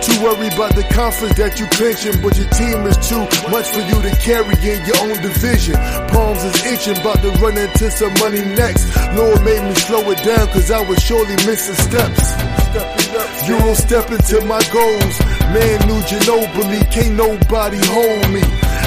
Too worried about the conference that you clinching, but your team is too much for you to carry in your own division. Palms is itching, about to run into some money next. Lord made me slow it down, cause I was surely missing steps. You don't step into my goals. Man, New Ginobili, can't nobody hold me.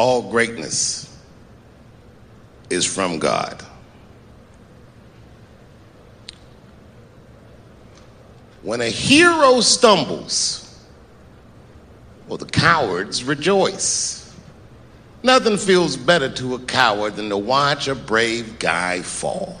All greatness is from God. When a hero stumbles, well, the cowards rejoice. Nothing feels better to a coward than to watch a brave guy fall.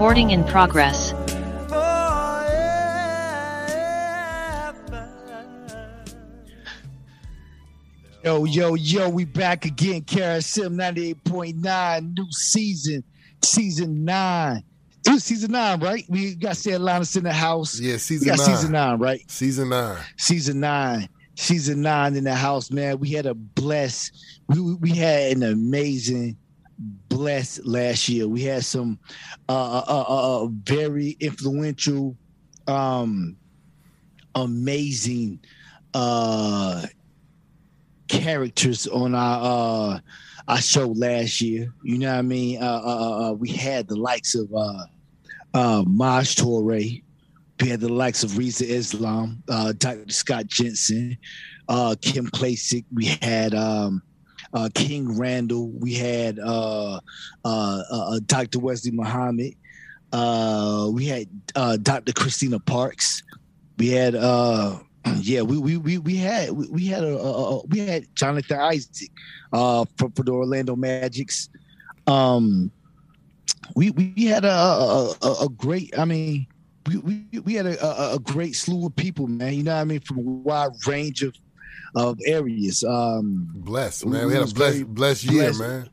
Recording in progress. Yo, yo, yo, we back again. Kara 98.9, new season, season nine. It was season nine, right? We got Seth in the house. Yeah, We season got nine. season nine, right? Season nine. Season nine. season nine in the house, man. We had a blessed, we, we- we had an amazing, blessed last year. We had some uh, uh, uh, uh, very influential, um, amazing uh, characters on our uh, our show last year. You know what I mean? Uh, uh, uh, uh, we had the likes of uh, uh, Maj Toure. We had the likes of Reza Islam, uh, Dr. Scott Jensen, uh, Kim Klacik. We had um, uh, King Randall. We had uh, uh, uh, Dr. Wesley Muhammad. Uh, we had uh, Dr. Christina Parks. We had uh, yeah, we we we, we had we, had a, a, a we had Jonathan Isaac uh, for, for the Orlando Magics. Um, we we had a a, a, great. I mean, we we, we had a great slew of people, man. You know what I mean, from a wide range of of areas. Um, Blessed, man. we had a blessed, blessed year, blessed. man.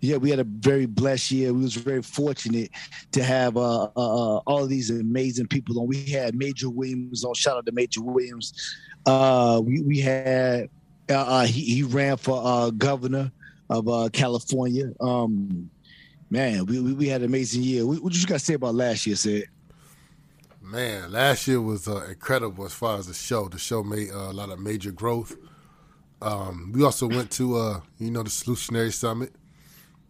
yeah, we had a very blessed year. We was very fortunate to have uh, uh, uh, all of these amazing people on. We had Major Williams on. Shout out to Major Williams. Uh, we we had uh, uh, he, he ran for uh, governor of uh, California. Um, man, we, we we had an amazing year. What, what you got to say about last year, said? Man, last year was uh, incredible as far as the show. The show made uh, a lot of major growth. Um, we also went to, uh, you know, the Solutionary Summit.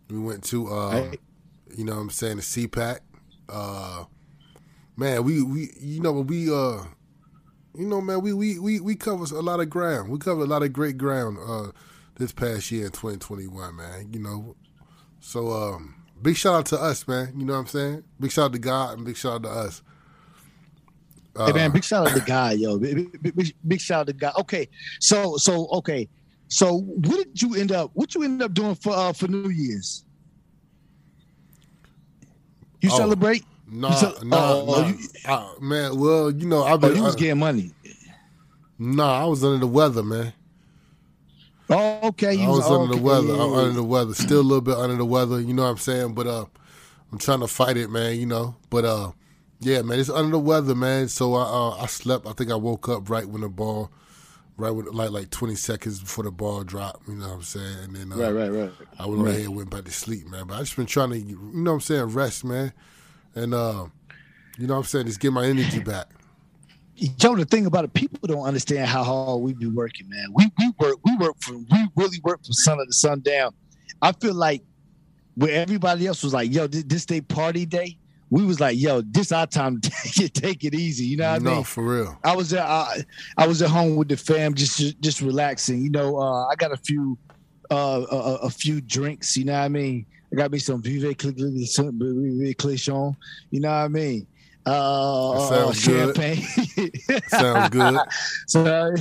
We went to, uh, Right. you know what I'm saying, the CPAC. Uh, man, we, we you know, we, uh, you know, man, we, we, we, we covered a lot of ground. We covered a lot of great ground uh, this past year in 2021, man. You know, so um, big shout out to us, man. You know what I'm saying? Big shout out to God and big shout out to us. Uh, hey man, big shout out to God, yo. Big, big, big, shout out to God. Okay, so so okay, so what did you end up? What you end up doing for uh, for New Year's? You Oh. celebrate? Nah, You nah, oh, oh, nah. you- Uh, man, well, you know, I've Oh, you was uh, getting money. nah, I was under the weather, man. Oh, okay. You I was under okay, the weather. I'm under the weather. Still a little bit under the weather. You know what I'm saying? But uh, I'm trying to fight it, man. You know. But uh, yeah, man, it's under the weather, man. So I uh, I slept. I think I woke up right when the ball, right when like like 20 seconds before the ball dropped. You know what I'm saying? And then uh, Right, right, right. I went Right. ahead and went back to sleep, man. But I just been trying to, you know what I'm saying, rest, man. And uh, you know what I'm saying, just get my energy back. Joe, the thing about it, people don't understand how hard we be working, man. We we work, we work from, we really work from sun up to sundown. I feel like where everybody else was like, "Yo, this, this day party day," we was like, "Yo, this our time to take it, take it easy." You know what no, I mean? No, for real. I was at I, I was at home with the fam, just just relaxing. You know, uh, I got a few uh, a, a- few drinks. You know what I mean? I got me some Vive Clichon. You know what I mean? Uh, sounds good. champagne. Sounds good. so, uh,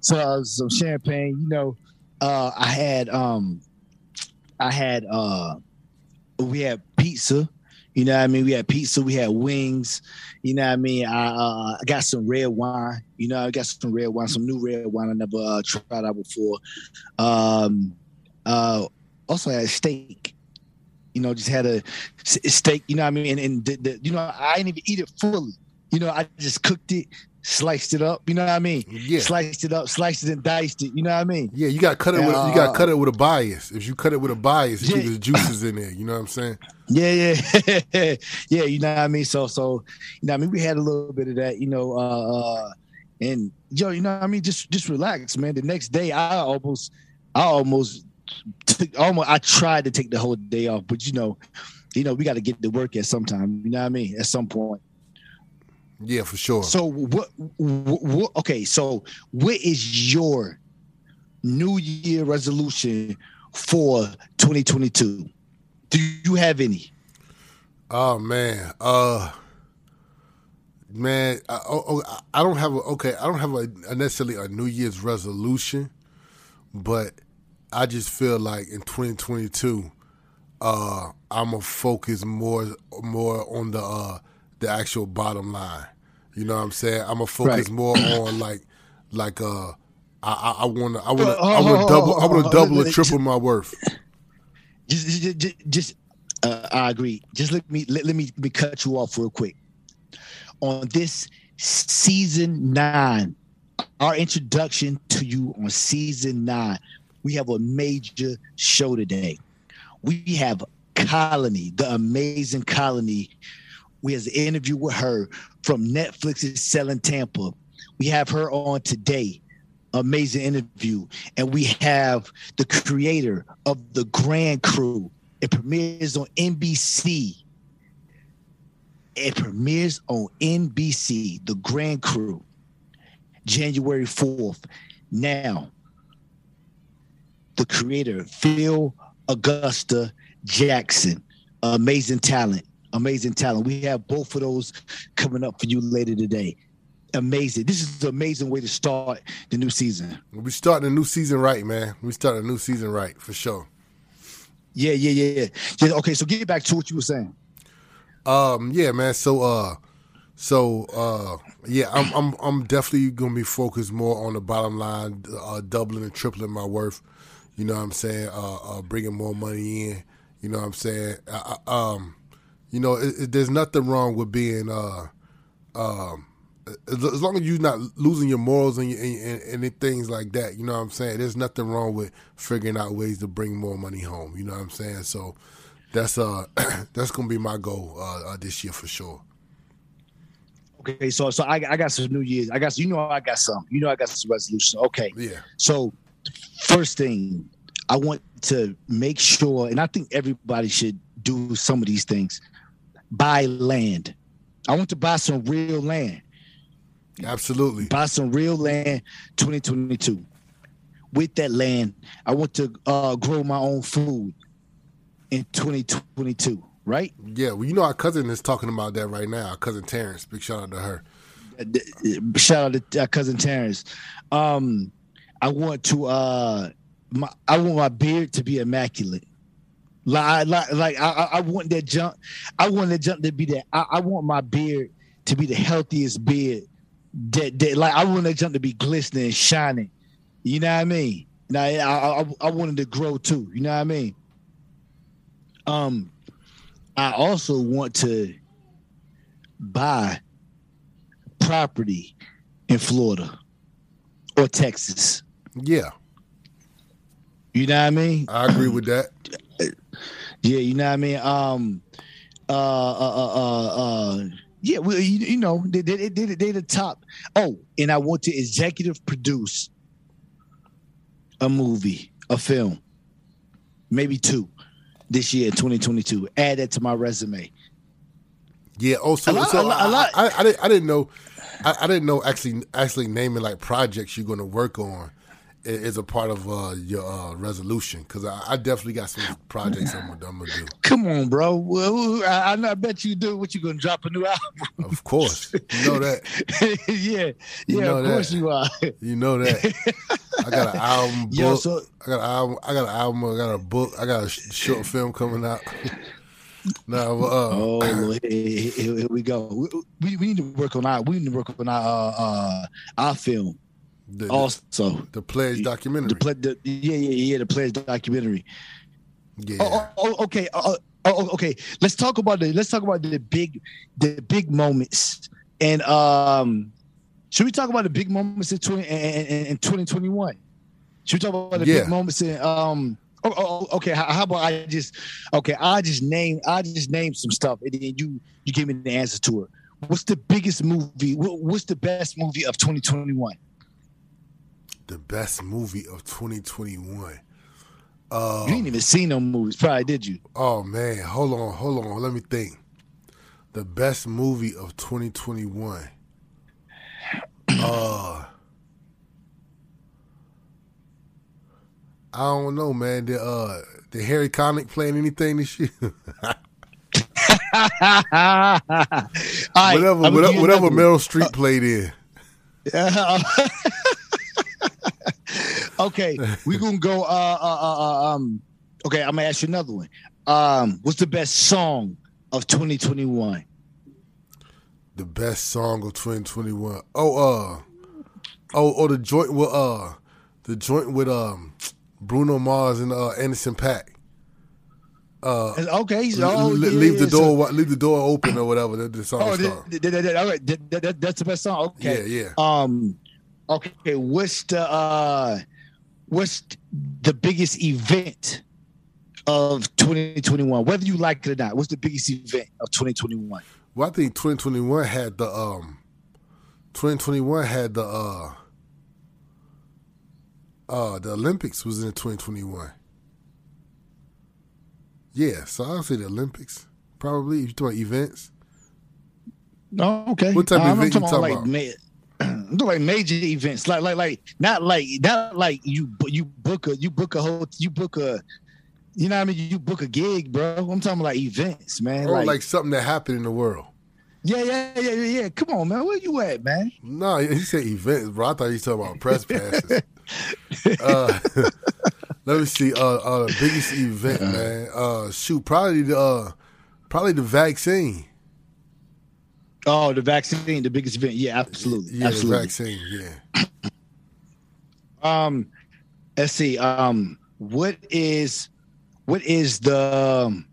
so uh, some champagne. You know, uh, I had um, I had uh, we had pizza. You know what I mean? We had pizza. We had wings. You know what I mean? I uh, I got some red wine. You know, I got some red wine, some new red wine I never uh, tried out before. Um, uh, also had steak. You know, just had a steak. You know what I mean? And, and the, the, you know, I didn't even eat it fully. You know, I just cooked it, sliced it up. You know what I mean? Yeah. Sliced it up, sliced it and diced it. You know what I mean? Yeah, you got cut it. With, you got Uh, cut it with a bias. If you cut it with a bias, Yeah. the juices in there. You know what I'm saying? Yeah, yeah, yeah. You know what I mean? So, so you know, what I mean, we had a little bit of that. You know, uh, uh and yo, you know, what I mean, just just relax, man. The next day, I almost, I almost, took, almost, I tried to take the whole day off, but you know, you know, we got to get to work at some time. You know what I mean? At some point. Yeah, for sure. So what, what, what? Okay, so what is your New Year resolution for 2022? Do you have any? Oh man, uh, man, I, oh, oh, I don't have a okay. I don't have a, a necessarily a New Year's resolution, but I just feel like in 2022, uh, I'm gonna focus more more on the uh, the actual bottom line. You know what I'm saying? I'm gonna focus Right. more on like like uh. I, I want to. I want to. I want to double. I want to double or triple my worth. Just, just, just, just uh, I agree. Just let me let, let me let me cut you off real quick. On this season nine our introduction to you on season nine. We have a major show today. We have Colony, the amazing Colony. We have an interview with her from Netflix's Selling Tampa. We have her on today. Amazing interview. And we have the creator of the Grand Crew. It premieres on NBC. It premieres on NBC, The Grand Crew, January 4th. Now, the creator, Phil Augusta Jackson, amazing talent, amazing talent. We have both of those coming up for you later today. Amazing. This is an amazing way to start the new season. We starting a new season right, man. We starting a new season right for sure. Yeah, yeah, yeah, yeah. okay, so get back to what you were saying. Um, yeah, man. So, uh, so, uh, yeah, I'm, I'm, I'm definitely gonna be focused more on the bottom line, uh, doubling and tripling my worth. You know what I'm saying? Uh, uh bringing more money in. You know what I'm saying? I, I, um, you know, it, it, there's nothing wrong with being, uh, um, as as long as you're not losing your morals and, and, and, and things like that, you know what I'm saying? There's nothing wrong with figuring out ways to bring more money home. You know what I'm saying? So that's uh that's gonna be my goal uh, uh, this year for sure. Okay, so so I, I got some New Year's. I got you know I got some. You know I got some resolution. Okay. Yeah. So first thing, I want to make sure, and I think everybody should do some of these things. Buy land. I want to buy some real land. Absolutely. Buy some real land 2022. With that land, I want to uh, grow my own food in 2022, right? Yeah, well, you know our cousin is talking about that right now. Our cousin Terrence. Big shout out to her. Shout out to uh, cousin Terrence. Um, I want to uh, my, I want my beard to be immaculate. Like, like, like I, I want that jump. I want that jump to be that. I, I want my beard to be the healthiest beard. That, that like I want that jump to be glistening and shining. You know what I mean? Now I, I I wanted to grow too. You know what I mean? Um, I also want to buy property in Florida or Texas. Yeah, You know what I mean? I agree with that. Yeah, you know what I mean. Um, uh, uh, uh, uh, uh yeah, well, you, you know, they they they they the top. Oh, and I want to executive produce a movie, a film, maybe two, this year, 2022. Add that to my resume. Yeah. Also, lot- so a lot- a I, lot- I, I, didn't, I didn't know. I, I didn't know actually actually naming like projects you're going to work on i- is a part of uh, your uh, resolution because I, I definitely got some projects I'm, gonna- I'm gonna do. Come on, bro. Well, I, I bet you do. What you gonna drop a new album? Of course, you know that. yeah, You yeah. know Of that. course you are. You know that. I got an album book. Yo, so- I got an album. I got an album. I got a book. I got a sh- short film coming out. now, uh, Oh, here, here- we go. We, we, we need to work on our. We need to work on our uh, uh, our film the, also. the pledge documentary. The, the yeah yeah yeah the pledge documentary. yeah, Oh, oh, oh, okay. Oh, oh, oh, okay. Let's talk about the. Let's talk about the big, the big moments. And um, should we talk about the big moments in twenty in, twenty twenty one? Should we talk about the Yeah. big moments in um? Oh, okay. How, how about I just okay? I just name I just name some stuff, and then you you give me the answer to it. What's the biggest movie? What's the best movie of twenty twenty one? The best movie of 2021. Uh, You ain't even seen no movies, probably did you? oh man, hold on, hold on. Let me think. The best movie of 2021. Uh, I don't know, man. Did uh, did Harry Connick playing anything this year? Right, whatever, whatever, whatever. Meryl Streep played in. okay, we gonna go. Uh, uh, uh, uh, um, okay, I'm gonna ask you another one. Um, what's the best song of 2021? The best song of 2021. Oh, uh, oh, oh, the joint with uh, the joint with um, Bruno Mars and uh, Anderson .Paak. Uh, Okay, l- oh, l- yeah, leave the door, so- leave the door open or whatever. The, the song oh, that, that, that- that's the best song. Okay, Yeah, yeah. Um, Okay, what's the uh what's the biggest event of 2021? Whether you like it or not, what's the biggest event of 2021? Well, I think 2021 had the um 2021 had the uh uh the Olympics was in 2021. Yeah, so I'll say the Olympics. Probably if you talk about events. Okay. What type of I'm event you talking talking about? about? Like, ma- like major events, like like like not like not like you you book a you book a whole you book a you know what I mean you book a gig, bro. I'm talking like events, man. Or like, like something that happened in the world. yeah, yeah, yeah, yeah, yeah. Come on, man. Where you at, man? No, he said events, bro. I thought he was talking about press passes. uh, let me see. Uh, uh, biggest event, man. Uh, shoot, probably the uh, probably the vaccine. Oh, the vaccine, the biggest event. Yeah, absolutely, Yeah, absolutely. the vaccine. Yeah. Um, let's see. Um, what is what is the um,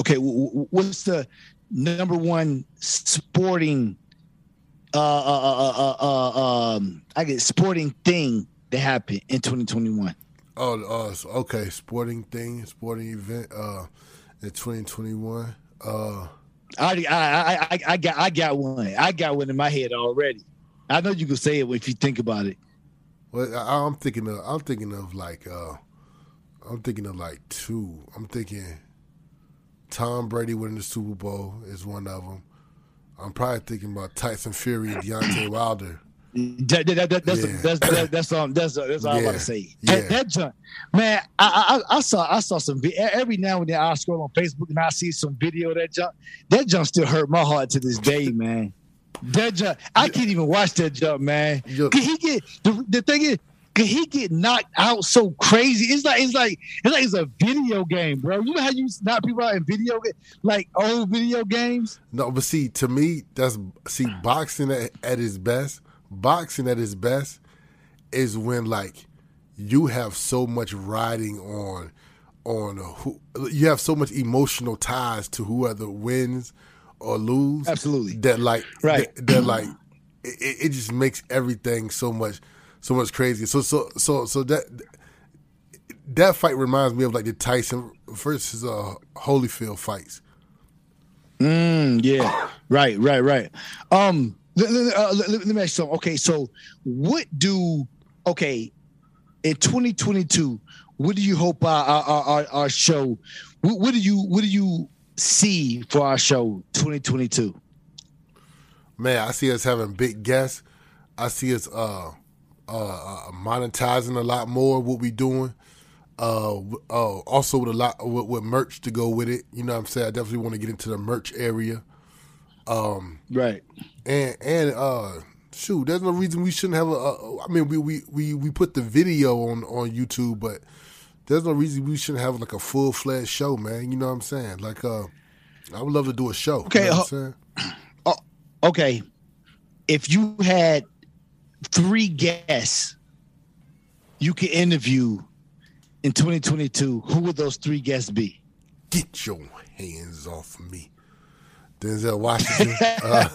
okay? What's the number one sporting? Uh, uh, uh, uh, uh, um, I get sporting thing that happened in 2021. Oh, uh, okay. Sporting thing, sporting event. Uh, in 2021. Uh, I, I, I, I, got, I got one. I got one in my head already. I know you can say it if you think about it. well, I'm thinking of. I'm thinking of like. Uh, I'm thinking of like two. I'm thinking. Tom Brady winning the Super Bowl is one of them. I'm probably thinking about Tyson Fury and Deontay Wilder. That, that, that, that's, Yeah. that's that's that's all that's that's all I'm about to say. Yeah. That, that junk, man. I, I I saw I saw some every now and then I scroll on Facebook and I see some video of that junk. That junk still hurt my heart to this day, man. That jump, I can't even watch that jump, man. Could he get the, the thing is? Could he get knocked out so crazy? It's like it's like it's like it's a video game, bro. You know how you knock people out in video like old video games? No, but see, to me, that's see, boxing at, at its best. Boxing at its best is when like you have so much riding on on who you have so much emotional ties to whoever wins or lose. Absolutely. That like Right. That, that like it, it just makes everything so much so much crazy. So so so so that that fight reminds me of like the Tyson versus uh Holyfield fights. Mm, yeah, right, right, right. Um, uh, let- let me ask you something. Okay, so what do okay in 2022? What do you hope our our, our, our show? What, what do you what do you see for our show 2022? Man, I see us having big guests. I see us uh, uh, uh, monetizing a lot more what we doing. Uh, uh, also with a lot with, with merch to go with it. You know what I'm saying? I definitely want to get into the merch area. Right. And and uh, shoot, there's no reason we shouldn't have a. a I mean, we, we we we put the video on on YouTube, but there's no reason we shouldn't have like a full fledged show, man. You know what I'm saying? Like, uh, I would love to do a show. Okay, you know uh, saying? Okay, if you had three guests you could interview in 2022, who would those three guests be? Get your hands off me. Denzel Washington. uh,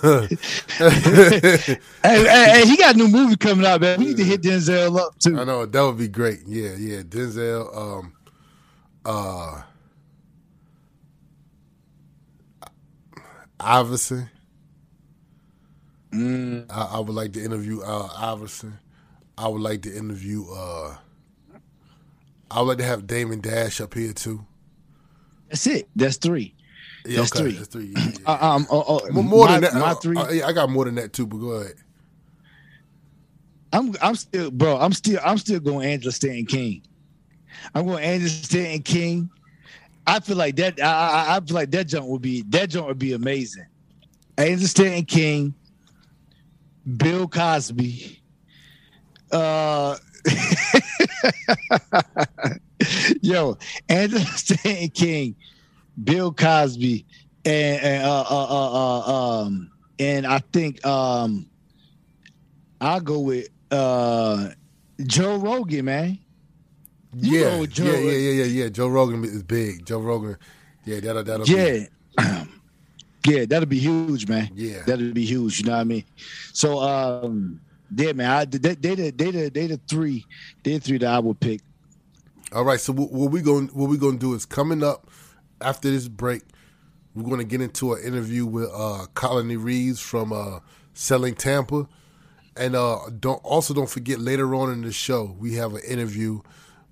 Hey, hey, hey, he got a new movie coming out, man. We need to hit Denzel up too. I know that would be great. Yeah, yeah. Denzel, um, uh, Iverson. I, I would like to interview uh, Iverson. I would like to interview. Uh, I would like to have Damon Dash up here too. That's it. That's three. Yeah, That's okay, three. That's three. Yeah, yeah. Uh, um, oh, oh, Well, more my, than that. My uh, three. uh, yeah, I got more than that too. But go ahead. I'm, I'm still, bro. I'm still, I'm still going Angela Stanton King. I'm going Angela Stanton King. I feel like that. I, I, I feel like that jump would be that jump would be amazing. Angela Stanton King, Bill Cosby. Uh, yo, Angela Stanton King, Bill Cosby, and, and uh, uh, uh, uh, um, and I think um, I'll go with uh, Joe Rogan, man. You yeah, Joe- yeah, yeah, yeah, yeah, yeah. Joe Rogan is big. Joe Rogan. Yeah, that'll that'll be Yeah. yeah, that'll be huge, man. Yeah. That'll be huge. You know what I mean? So um Yeah, man. I, they, they, they, they, they, they the three, they the three that I would pick. All right, so what what we going what we going to do is coming up after this break, we're going to get into an interview with uh, Colony Reeves from uh, Selling Tampa, and uh, don't also don't forget later on in the show we have an interview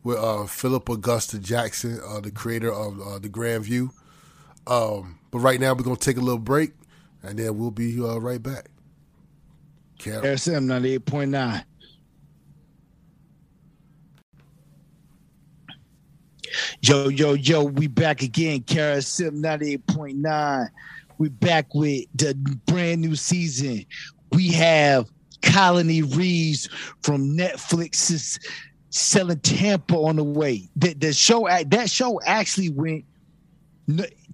with uh, Philip Augusta Jackson, uh, the creator of uh, the Grand View. Um, but right now we're going to take a little break, and then we'll be uh, right back. Carol. RSM 98.9. Yo, yo, yo, we back again. KRSM 98.9. We back with the brand new season. We have Colony Reeves from Netflix's Selling Tampa on the way. The, the show that show actually went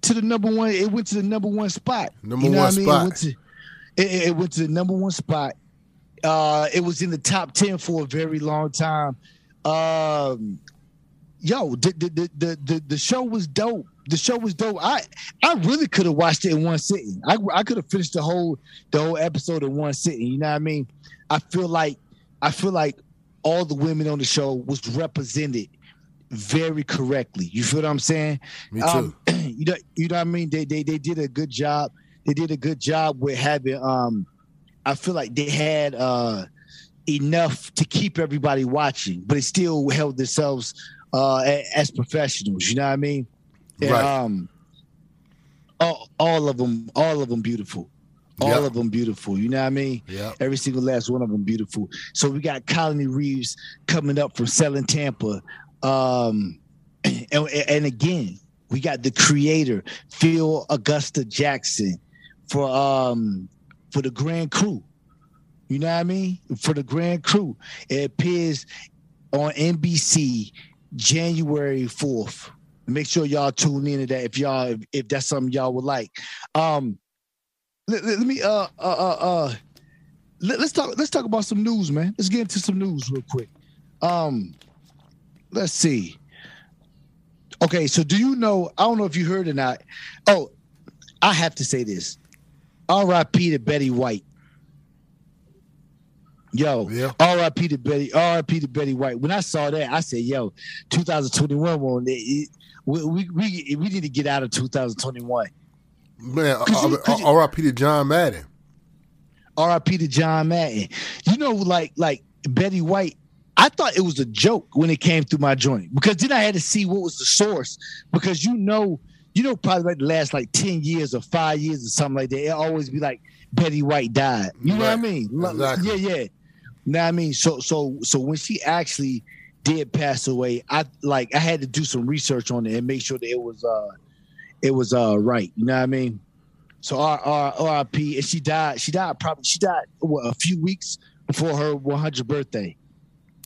to the number one. It went to the number one spot. Number You know one what I mean? spot. It went to, it, it went to the number one spot. Uh, it was in the top ten for a very long time. Um, yo, the the, the the the the show was dope. The show was dope. I I really could have watched it in one sitting. I I could have finished the whole the whole episode in one sitting. You know what I mean? I feel like I feel like all the women on the show was represented very correctly. You feel what I'm saying? Me too. Um, you know, you know what I mean. They they they did a good job. They did a good job with having. Um, I feel like they had uh enough to keep everybody watching, but it still held themselves uh as professionals. You know what I mean? And, Right. Um, all, all of them, all of them beautiful. All Yep. of them beautiful. You know what I mean? Yeah. Every single last one of them beautiful. So we got Colony Reeves coming up from selling Tampa. Um, and, and again, we got the creator, Phil Augusta Jackson, for um for the Grand Crew. You know what I mean? For the Grand Crew. It appears on NBC January 4th. Make sure y'all tune in to that if y'all if, if that's something y'all would like. Um let, let me uh uh uh, uh let, us talk let's talk about some news, man. Let's get into some news real quick. Um let's see. Okay, so do you know? I don't know if you heard or not. Oh, I have to say this. R.I.P. to Betty White. Yo, Yeah. R.I.P. to Betty. R.I.P. to Betty White. When I saw that, I said, "Yo, 2021 won't it- we, we we we need to get out of 2021." Man, Could you- could you- R.I.P. to John Madden. R.I.P. to John Madden. You know, like like Betty White. I thought it was a joke when it came through my joint because then I had to see what was the source because you know, you know, probably like the last like ten years or five years or something like that. It always be like Betty White died. You know what I mean? Exactly. Yeah, yeah. Know what I mean? So so so when she actually did pass away, I like I had to do some research on it and make sure that it was uh it was uh right. You know what I mean? So R R RIP, and she died. She died probably. She died what, a few weeks before her 100th birthday.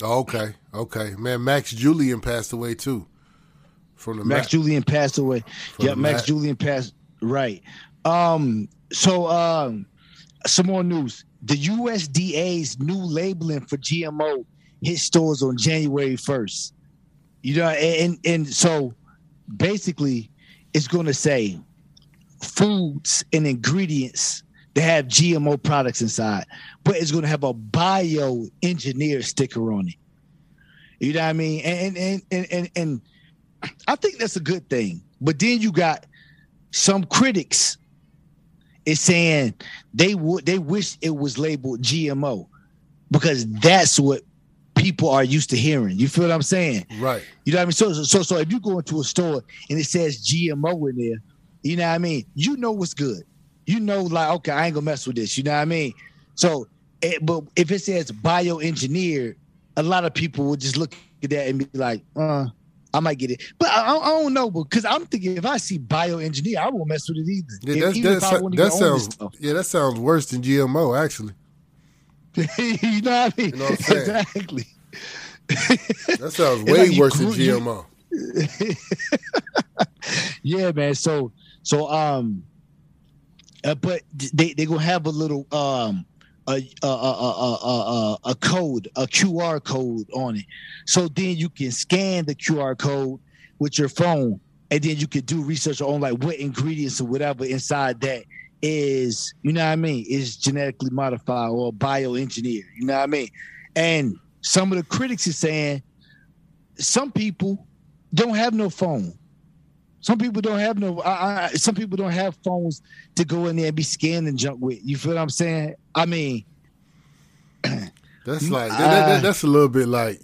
Okay, okay, man. Max Julien passed away too. From the Max Ma- Julien passed away. from Yeah, Max Ma- Julien passed. Right. Um. So um, some more news. The USDA's new labeling for GMO hit stores on January 1st. You know, and and so basically, it's going to say foods and ingredients that have GMO products inside, but it's going to have a bioengineer sticker on it. You know what I mean? And and and and and I think that's a good thing. But then you got some critics is saying they would they wish it was labeled GMO because that's what people are used to hearing. You feel what I'm saying? right. You know what I mean? So, so, so if you go into a store and it says GMO in there, you know what I mean? You know what's good. You know, like, okay, I ain't gonna mess with this. You know what I mean? So, it, but if it says bioengineered, a lot of people would just look at that and be like, uh, I might get it. But I, I don't know, because I'm thinking if I see bioengineer, I won't mess with it either. Yeah, that's, even that, that, that even own this sounds. Yeah, that sounds worse than GMO. Actually, you know what I mean? You know what exactly. that sounds way like worse than grew- you- GMO. yeah, man. So so um, uh, but they they gonna have a little um a a a a, a, code a QR code on it, so then you can scan the QR code with your phone, and then you can do research on like what ingredients or whatever inside that is, you know what I mean, is genetically modified or bioengineered. You know what I mean? And some of the critics are saying some people don't have no phone. Some people don't have no. I, I, some people don't have phones to go in there and be scanning junk with. You feel what I'm saying? I mean, That's like that, that- that- that's a little bit like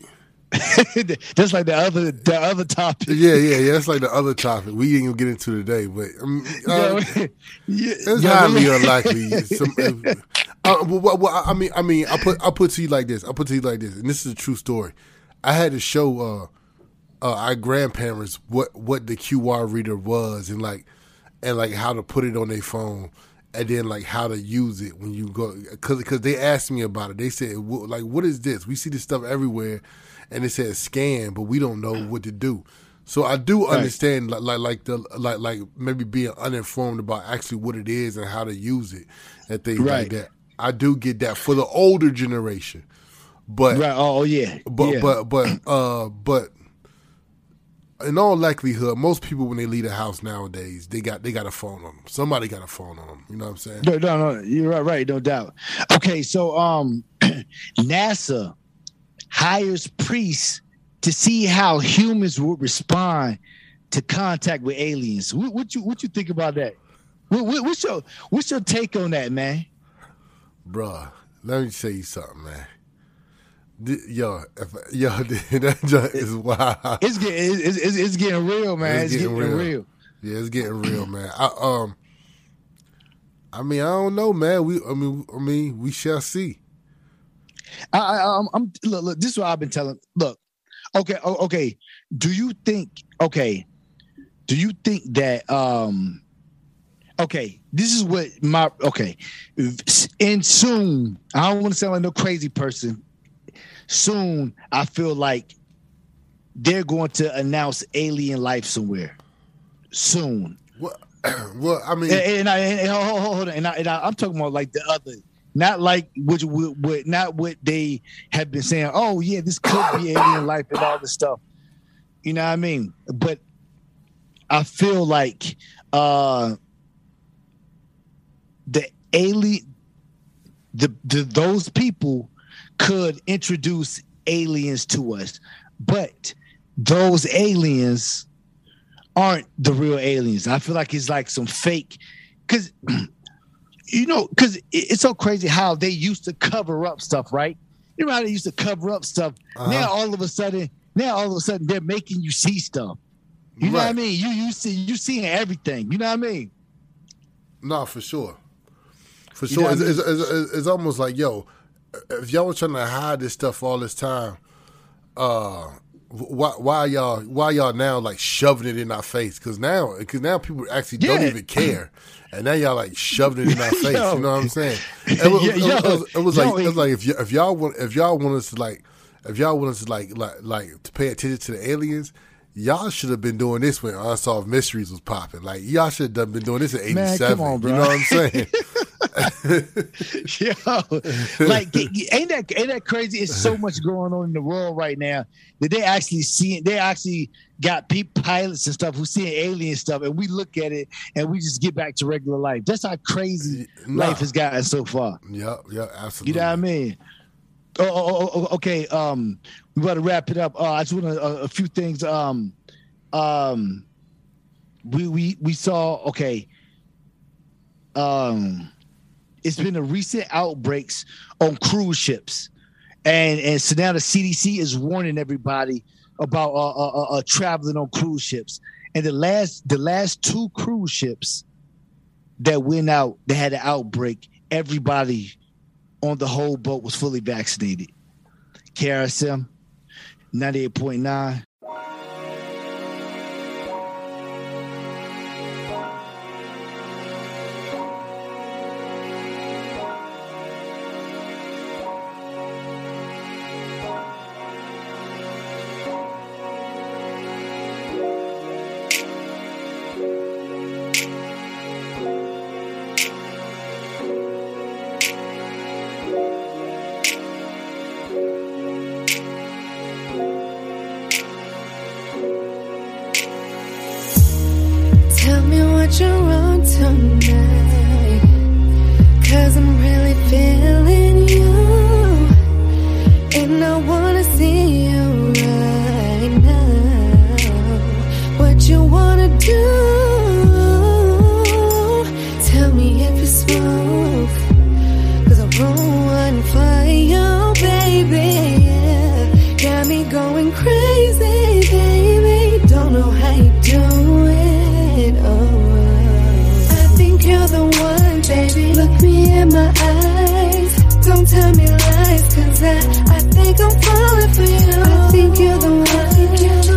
that's like the other the other topic. yeah yeah yeah. That's like the other topic we ain't gonna get into today, but um, uh, yeah, It's yeah, highly yeah. unlikely. Some, uh, well, well, well, I mean, I mean, I put I put to you like this. I put to you like this, and this is a true story. I had to show uh, uh, our grandparents what what the QR reader was, and like and like how to put it on their phone, and then like how to use it when you go. Because because they asked me about it. They said like, what is this? We see this stuff everywhere, and it says scan, but we don't know what to do. So I do understand like, like like the like like maybe being uninformed about actually what it is and how to use it and things like that. I do get that for the older generation, but Right. Oh yeah. but yeah. but but uh but in all likelihood, most people when they leave the house nowadays, they got they got a phone on them. Somebody got a phone on them. You know what I'm saying? No, no, no. You're right, right, no doubt. Okay, so um NASA hires priests to see how humans would respond to contact with aliens. What, what you what you think about that? What, what, what's your what's your take on that, man? Bruh, let me tell you something, man. Yo, if, yo, that joint is wild. It's getting it's, it's, it's getting real, man. It's It's, getting getting, real. real. Yeah, it's getting real, man. I um, I mean, I don't know, man. We, I mean, I mean, we shall see. I, I, I'm, I'm look, look. This is what I've been telling. Look, okay, okay. Do you think? Okay, do you think that? Um, okay, this is what my okay. And soon, I don't want to sound like no crazy person. Soon, I feel like they're going to announce alien life somewhere. Soon, Well, well, I mean, and, and I and, hold, hold, on, and, I, and I, I'm talking about like the other, not like which what, what not what they have been saying. Oh yeah, this could be alien life and all this stuff. You know what I mean? But I feel like uh the alien, the, the those people could introduce aliens to us, but those aliens aren't the real aliens. I feel like it's like some fake, because you know, because it's so crazy how they used to cover up stuff, right? You know how they used to cover up stuff. Uh-huh. Now all of a sudden, now all of a sudden they're making you see stuff. You know what I mean? You you see you seeing everything. You know what I mean? No, for sure. For You sure. It's, I it's, it's, it's, it's almost like, yo, if y'all was trying to hide this stuff all this time, uh, why, why y'all why y'all now like shoving it in our face? Because now, because now people actually don't even care, and now y'all like shoving it in our face. Yo. You know what I'm saying? It was, Yeah, it was- it was- it was yo, like it was like if, y- if y'all want if y'all want us to like if y'all want us to like like like to pay attention to the aliens. Y'all should have been doing this when Unsolved Mysteries was popping. Like y'all should have been doing this in '87. Man, come on, You know what I'm saying? Yo, like ain't that ain't that crazy? It's so much going on in the world right now that they actually seeing they actually got people pilots and stuff who seeing alien stuff, and we look at it and we just get back to regular life. That's how crazy Nah. life has gotten so far. Yep, yep, absolutely. You know what I mean? Oh, oh, oh, oh, okay. Um, we got to wrap it up. Uh, I just want a, a few things. Um, um, we we we saw. Okay. Um, it's been a recent outbreaks on cruise ships, and and so now the CDC is warning everybody about uh, uh, uh, uh traveling on cruise ships. And the last the last two cruise ships that went out, they had an outbreak. Everybody on the whole boat was fully vaccinated. KRSM 98.9. in my eyes. Don't tell me lies, cause I, I think I'm falling for you. I think you're the one.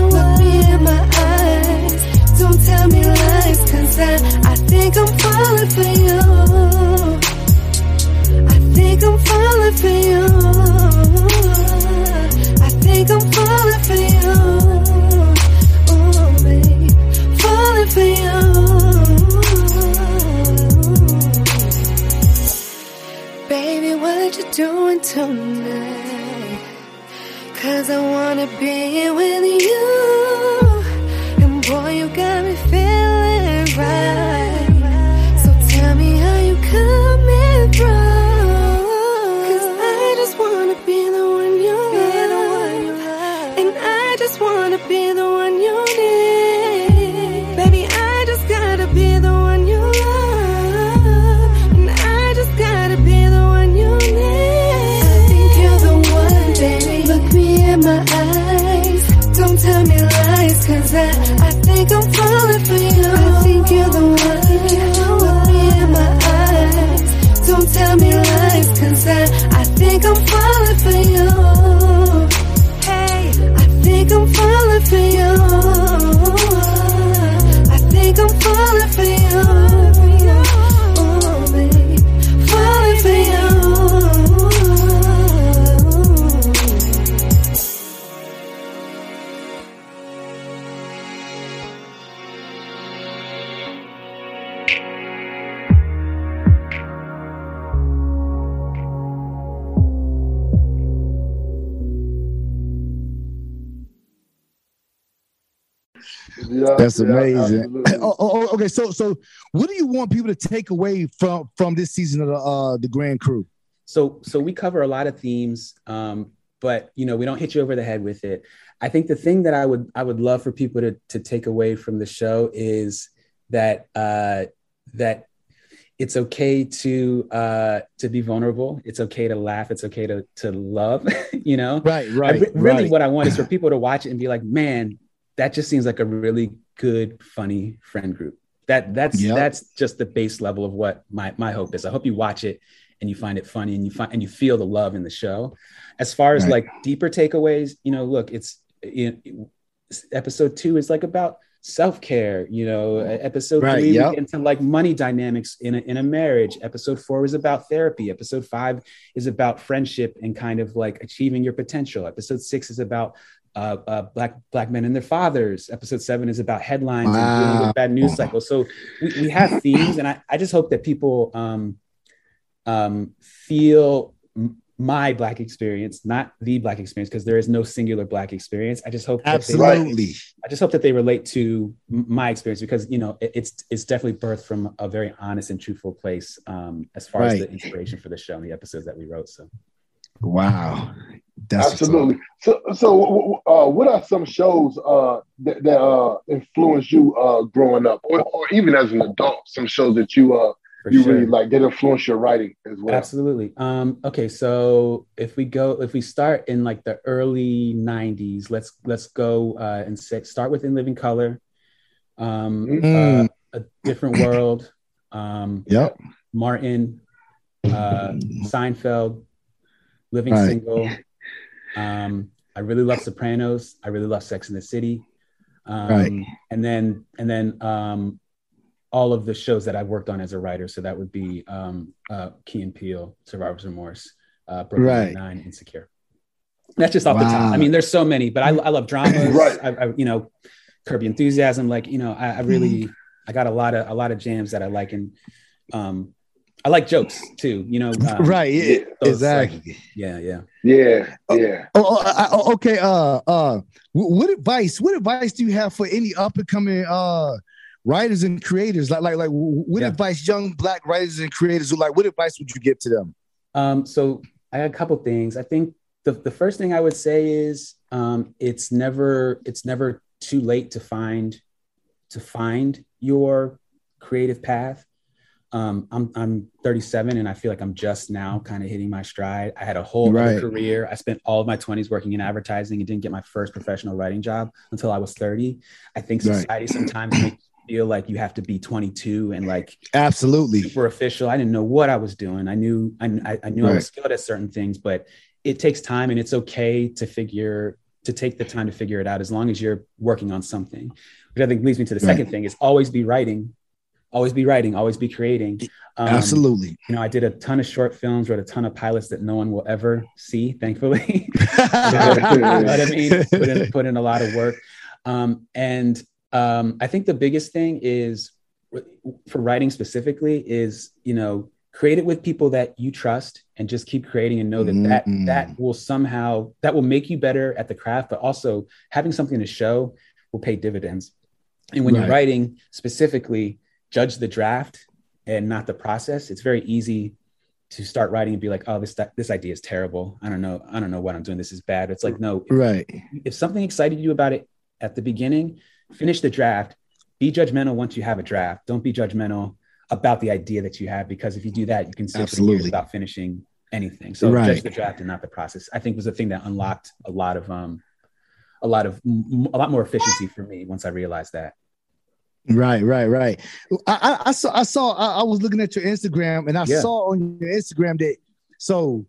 Look me in my eyes. Don't tell me lies, cause I, doing tonight? Cause I wanna be with you. Yeah, That's amazing. absolutely. oh, oh, oh, okay, so so what do you want people to take away from from this season of the uh the Grand Crew? so so we cover a lot of themes um but you know we don't hit you over the head with it i think the thing that i would i would love for people to to take away from the show is that uh that it's okay to uh to be vulnerable it's okay to laugh it's okay to to love you know Right, right, re- really right. what i want is for people to watch it and be like man that just seems like a really good funny friend group that that's Yep. that's just the base level of what my my hope is i hope you watch it and you find it funny and you find and you feel the love in the show as far as Right. like deeper takeaways you know look it's you know, episode two is like about self-care you know episode Right, three yep. into like money dynamics in a, in a marriage episode four is about therapy episode five is about friendship and kind of like achieving your potential episode six is about uh, uh, black black men and their fathers. Episode seven is about headlines and dealing with bad news cycles. So we, we have themes, and I, I just hope that people um, um, feel m- my black experience, not the black experience, because there is no singular black experience. I just hope that they, Absolutely. I just hope that they relate to my experience because you know it- it's it's definitely birthed from a very honest and truthful place um, as far as the inspiration for the show and the episodes that we wrote. So Wow. That's. Absolutely. So, so uh, what are some shows uh, that, that uh, influenced you uh, growing up, or, or even as an adult? Some shows that you uh, for you sure. really like that influence your writing as well. Absolutely. Um, okay, so if we go, if we start in like the early '90s, let's let's go uh, and say, start with In Living Color, um, Mm. A Different World, um, Yep. Martin, uh, Seinfeld, Living Right. Single. Um, I really love Sopranos. I really love Sex in the City. Um, Right. And then and then um, all of the shows that I've worked on as a writer. So that would be um, uh, Key and Peele, Survivor's Remorse, uh, Brooklyn Right. Nine, Insecure. That's just off the top. I mean, there's so many, but I, I love dramas. Right. I, I, you know, Curb Your Enthusiasm. Like, you know, I, I really, I got a lot of a lot of jams that I like, and um, I like jokes too. You know, um, right. So it's like- exactly. yeah, yeah. Yeah, yeah. Oh, oh, I- oh, okay. Uh, uh, what advice? What advice do you have for any up and coming uh writers and creators? Like, like, like, what Yeah. advice young black writers and creators who like? What advice would you give to them? Um, so I got a couple things. I think the, the first thing I would say is um, it's never it's never too late to find to find your creative path. Um, I'm I'm 37 and I feel like I'm just now kind of hitting my stride. I had a whole other Right. career. I spent all of my 20s working in advertising and didn't get my first professional writing job until I was 30. I think Right. society sometimes makes you feel like you have to be 22 and like Absolutely. super official. I didn't know what I was doing. I knew I, I- I knew I was skilled at certain things, but it takes time and it's okay to figure to take the time to figure it out as long as you're working on something. Which I think leads me to the Right. second thing is always be writing, always be writing, always be creating. Um, Absolutely. You know, I did a ton of short films, wrote a ton of pilots that no one will ever see, thankfully. you know what I mean? Put in, put in a lot of work. Um, and um, I think the biggest thing is for writing specifically is, you know, create it with people that you trust and just keep creating and know that that, Mm. that will somehow, that will make you better at the craft, but also having something to show will pay dividends. And when you're writing specifically, judge the draft and not the process. It's very easy to start writing and be like, oh, this this idea is terrible. I don't know. I don't know what I'm doing. This is bad. It's like, no, Right. if something excited you about it at the beginning, finish the draft. Be judgmental once you have a draft. Don't be judgmental about the idea that you have because if you do that, you can sit for years Absolutely. without finishing anything. So Right. judge the draft and not the process. I think was the thing that unlocked a lot of um, a lot of a lot more efficiency for me once I realized that. Right, right, right. I, I, I saw, I saw, I, I was looking at your Instagram, and I Yeah. saw on your Instagram that so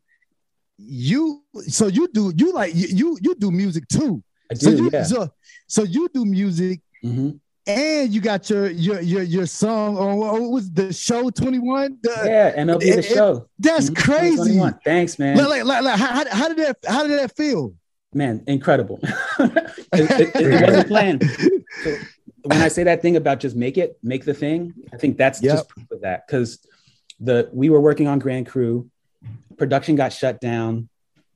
you, so you do, you like you, you, do music too. I So do, you, yeah. so, so you do music, Mhm. and you got your your your your song on what was the show Twenty One? Yeah, and MLB the it- it- show. That's Mhm, crazy. 2021. Thanks, man. Like, like, like, how, how- did that how did that feel? man, incredible. it, it- it wasn't planned. So when I say that thing about just make it, make the thing, I think that's Yep. just proof of that. Because the we were working on Grand Crew, production got shut down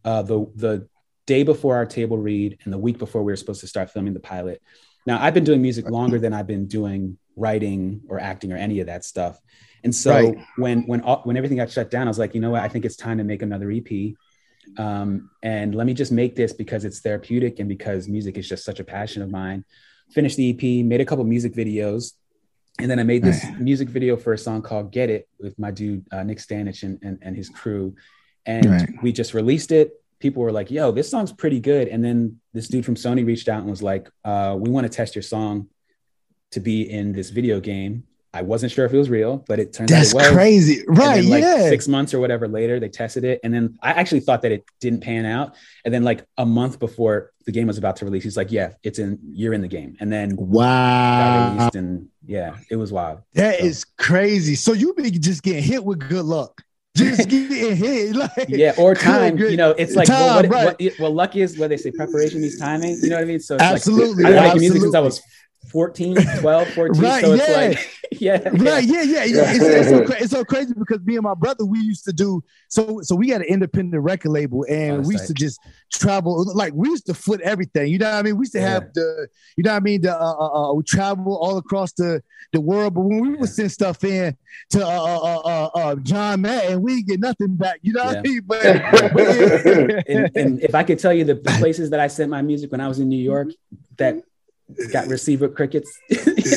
uh, the the day before our table read and the week before we were supposed to start filming the pilot. Now I've been doing music longer than I've been doing writing or acting or any of that stuff. And so Right. when when all, when everything got shut down, I was like, you know what? I think it's time to make another EP. Um, and let me just make this because it's therapeutic and because music is just such a passion of mine. Finished the EP, made a couple music videos, and then I made this music video for a song called "Get It" with my dude uh, Nick Stanich and, and and his crew, and Right. we just released it. People were like, "Yo, this song's pretty good," and then this dude from Sony reached out and was like, uh, "We want to test your song to be in this video game." I wasn't sure if it was real, but it turns That's out it was. crazy, right? then, like yeah, six months or whatever later, they tested it, and then I actually thought that it didn't pan out. And then like a month before the game was about to release, he's like, "Yeah, it's in. You're in the game." And then wow, and yeah, it was wild. that So- is crazy. So you be just getting hit with good luck, just getting hit, like Yeah, or time. good. You know, it's like Time, well, what, right. what, well, luck is what they say. Preparation means timing. You know what I mean? So it's Absolutely, Like, I've been making music since I was 14, 12, 14. Right, so it's yeah. like, yeah, Right, yeah, yeah, yeah. It's, it's, so cra- it's so crazy because me and my brother we used to do so. So we had an independent record label, and that's we used to just travel. Like we used to foot everything. You know what I mean? We used to Yeah. have the, you know what I mean? The uh, uh, uh, we travel all across the the world. But when we would send stuff in to uh, uh, uh, John Madden, we get nothing back. You know what I mean? But, but yeah. and, and if I could tell you the, the places that I sent my music when I was in New York that got receiver crickets.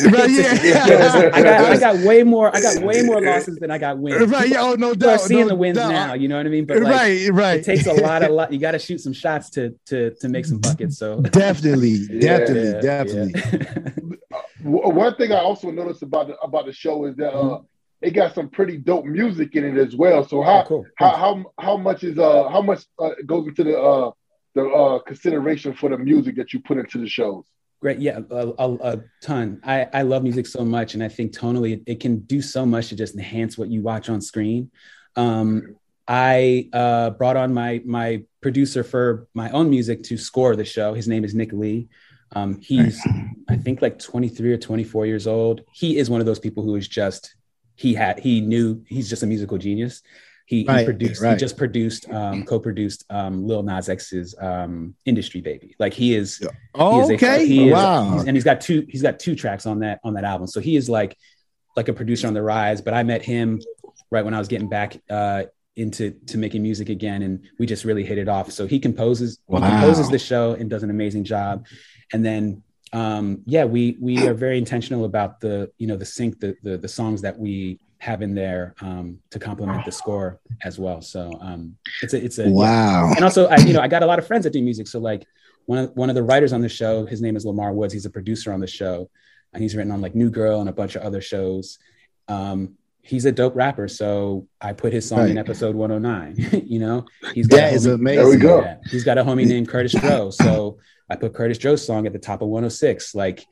Right, yeah. I got I got way more I got way more losses than I got wins. right, yeah. Oh no People are seeing no the wins doubt. now, you know what I mean? But like right, right. it takes a lot of lot you gotta shoot some shots to to to make some buckets. So Definitely, definitely, yeah, definitely. yeah. One thing I also noticed about the about the show is that uh, it got some pretty dope music in it as well. So how Oh, cool. how how how much is uh how much uh, goes into the uh the uh consideration for the music that you put into the shows? Great. Yeah, a, a, a ton. I, I love music so much. And I think tonally, it, it can do so much to just enhance what you watch on screen. Um, I uh, brought on my, my producer for my own music to score the show. His name is Nick Lee. Um, he's, I think, like 23 or 24 years old. He is one of those people who is just, he had, he knew he's just a musical genius. He, he produced. right. He just produced, um, co-produced um, Lil Nas X's um, "Industry Baby." Like he is. he is a- okay. he is- wow. he's- and he's got two. He's got two tracks on that on that album. So he is like like a producer on the rise. But I met him right when I was getting back uh, into to making music again, and we just really hit it off. So he composes. He composes the show and does an amazing job. And then um, yeah, we we are very intentional about the you know the sync the the, the songs that we have in there um, to complement the score as well. So um, it's a it's a wow. and also I you know I got a lot of friends that do music. So like one of one of the writers on the show, his name is Lamar Woods. He's a producer on the show, and he's written on like New Girl and a bunch of other shows. Um, he's a dope rapper, so I put his song in episode 109. you know, he's got That a homie- amazing. There we go. yeah, he's got a homie named Curtis Joe, So I put Curtis Joe's song at the top of 106. Like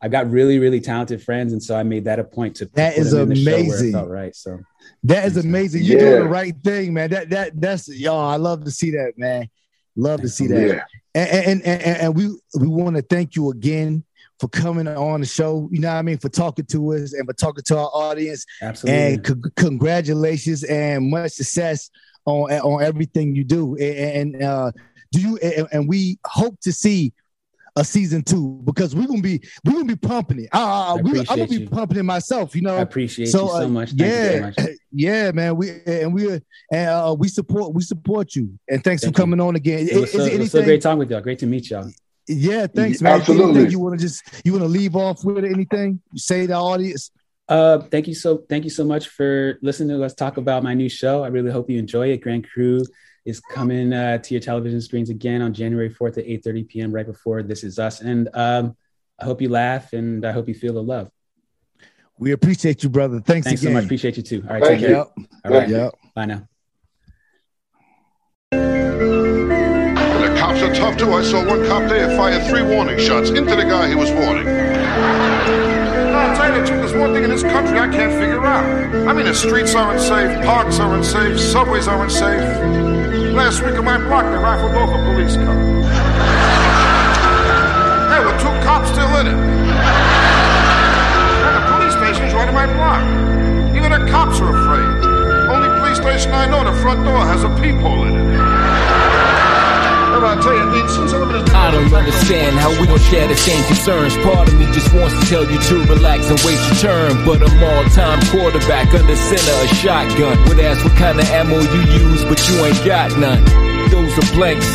I've got really, really talented friends. And so I made that a point to That put is them in the show where it amazing. felt right. So That is amazing. You're Yeah. doing the right thing, man. That that that's y'all. I love to see that, man. Love to see that. Yeah. And and, and, and, and we we want to thank you again for coming on the show. You know what I mean? For talking to us and for talking to our audience. absolutely. And c- congratulations and much success on on everything you do. And, and uh, do you? And, and we hope to see a season two because we're gonna be we're gonna be pumping it. Uh, we, I'm gonna be you. pumping it myself. You know, I appreciate so, you so uh, much. Thank you so yeah, much. yeah, man. We and we and uh, we support we support you. And thanks Thank for you. coming on again. It Is, was, so, is it was so great talking with y'all. Great to meet y'all. yeah, thanks, man. Absolutely. Anything you want to just you want to leave off with anything? You say to the audience. Uh, thank you so thank you so much for listening to us talk about my new show. I really hope you enjoy it. Grand Crew is coming uh, to your television screens again on January 4th at 8:30 p.m. right before This Is Us. And um, I hope you laugh and I hope you feel the love. We appreciate you, brother. Thanks, Thanks so again. much. Appreciate you too. All right, Thank take you. care. All right. Yep. Bye now. And the cops are tough too. I saw one cop there fire three warning shots into the guy he was warning. I'll tell you the truth, there's one thing in this country I can't figure out. I mean, the streets aren't safe, parks aren't safe, subways are unsafe. Last week on my block, they rifled off a police car. There were two cops still in it. And the police station's right in my block. Even the cops are afraid. Only police station I know, the front door has a peephole in it. I don't understand how we don't share the same concerns. Part of me just wants to tell you to relax and wait your turn. But I'm all-time quarterback under center, a shotgun. Would ask what kind of ammo you use, but you ain't got none. Those are blanks.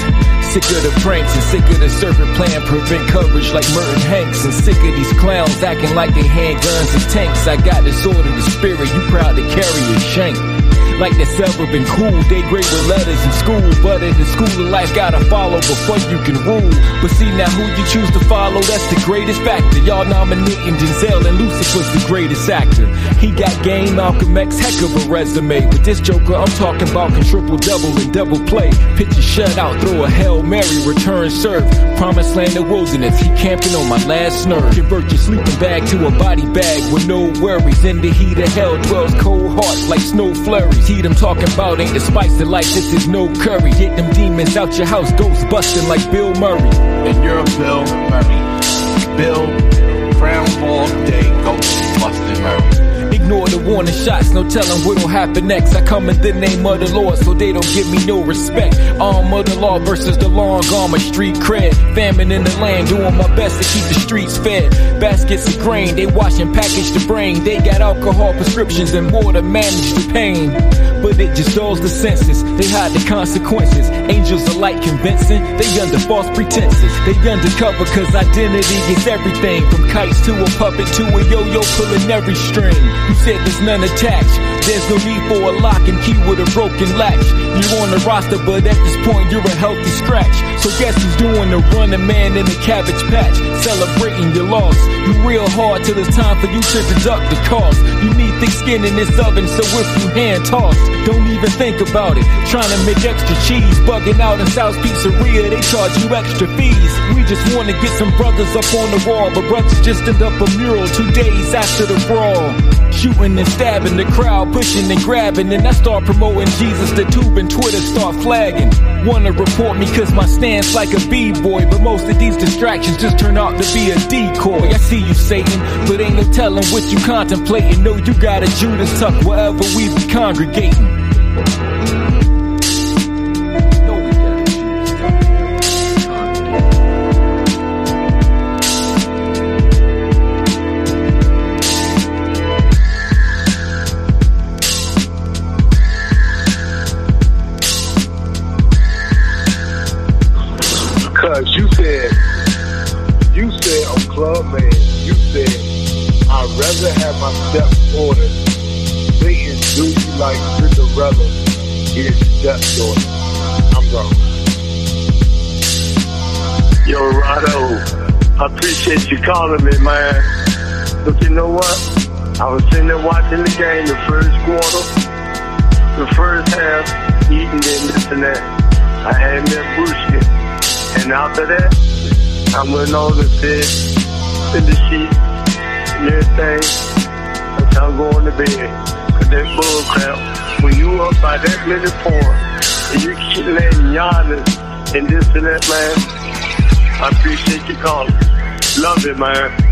Sick of the pranks and sick of the serpent plan, prevent coverage like Merton Hanks. And sick of these clowns acting like they handguns and tanks. I got of the spirit, you proud to carry a shank. Like that's ever been cool. They great with letters in school, but in the school of life gotta follow before you can rule. But see now who you choose to follow, that's the greatest factor. Y'all nominating Denzel and Lucifer's the greatest actor. He got game, Malcolm X, heck of a resume. But this Joker, I'm talking about can triple double and double play. Pitch a shutout, throw a Hail Mary, return serve. Promised land of wilderness, he camping on my last nerve. Convert your sleeping bag to a body bag with no worries. In the heat of hell dwells cold hearts like snow flurries. Heat I'm talking about ain't the spice of life, this is no curry. Get them demons out your house, ghost busting like Bill Murray. and you're Bill Murray. Bill, Groundhog Day, Ghost Bustin' Murray. Ignore the warning shots, no telling what'll happen next. I come in the name of the Lord, so they don't give me no respect. Arm of the law versus the long arm of street cred. Famine in the land, doing my best to keep the streets fed. Baskets of grain, they wash and package the brain. They got alcohol prescriptions and more to manage the pain. But it just dulls the senses, they hide the consequences. Angels are like convincing, they under false pretenses. They undercover cause identity is everything. From kites to a puppet to a yo-yo pulling every string. You said there's none attached. There's no need for a lock and key with a broken latch. You're on the roster, but at this point you're a healthy scratch. So guess who's doing the running man in the cabbage patch? Celebrating your loss. You real hard till it's time for you to deduct the cost. You need thick skin in this oven, so if you hand tossed, don't even think about it. Trying to make extra cheese, bugging out in South Pizzeria, they charge you extra fees. We just want to get some brothers up on the wall, but brothers just end up a mural two days after the brawl. Shooting and stabbing the crowd, pushing and grabbing, and I start promoting Jesus. The tube and Twitter start flagging. Wanna report me cause my stance like a b-boy, but most of these distractions just turn out to be a decoy. I see you, Satan, but ain't no telling what you contemplating. No, you got a Judas tuck wherever we be congregating. Cause you said, you said on Club Man, you said, I'd rather have my stepdaughter singing Do You Like Cinderella his stepdaughter. I'm wrong. Yo, Rado, I appreciate you calling me, man. But you know what? I was sitting there watching the game the first quarter, the first half, eating and this and that. I had a brewski. And after that, I went on and said, in the sheet and everything, until I'm going to bed. That bull when you up by that many points, and you keep letting Giannis and this and that, man, I appreciate you calling. Love it, man.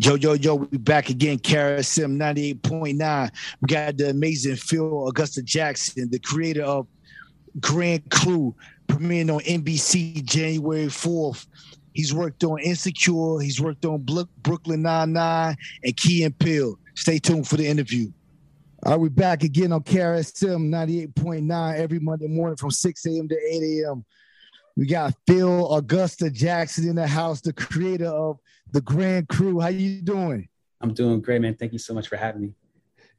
Yo, yo, yo, we back again. KRSM 98.9. We got the amazing Phil Augusta Jackson, the creator of Grand Crew, premiering on NBC January 4th. He's worked on Insecure, he's worked on Brooklyn Nine-Nine and Key and Peele. Stay tuned for the interview. All right, we back again on KRSM 98.9 every Monday morning from 6 a.m. to 8 a.m. We got Phil Augusta Jackson in the house, the creator of the Grand Crew. How you doing? I'm doing great, man. Thank you so much for having me.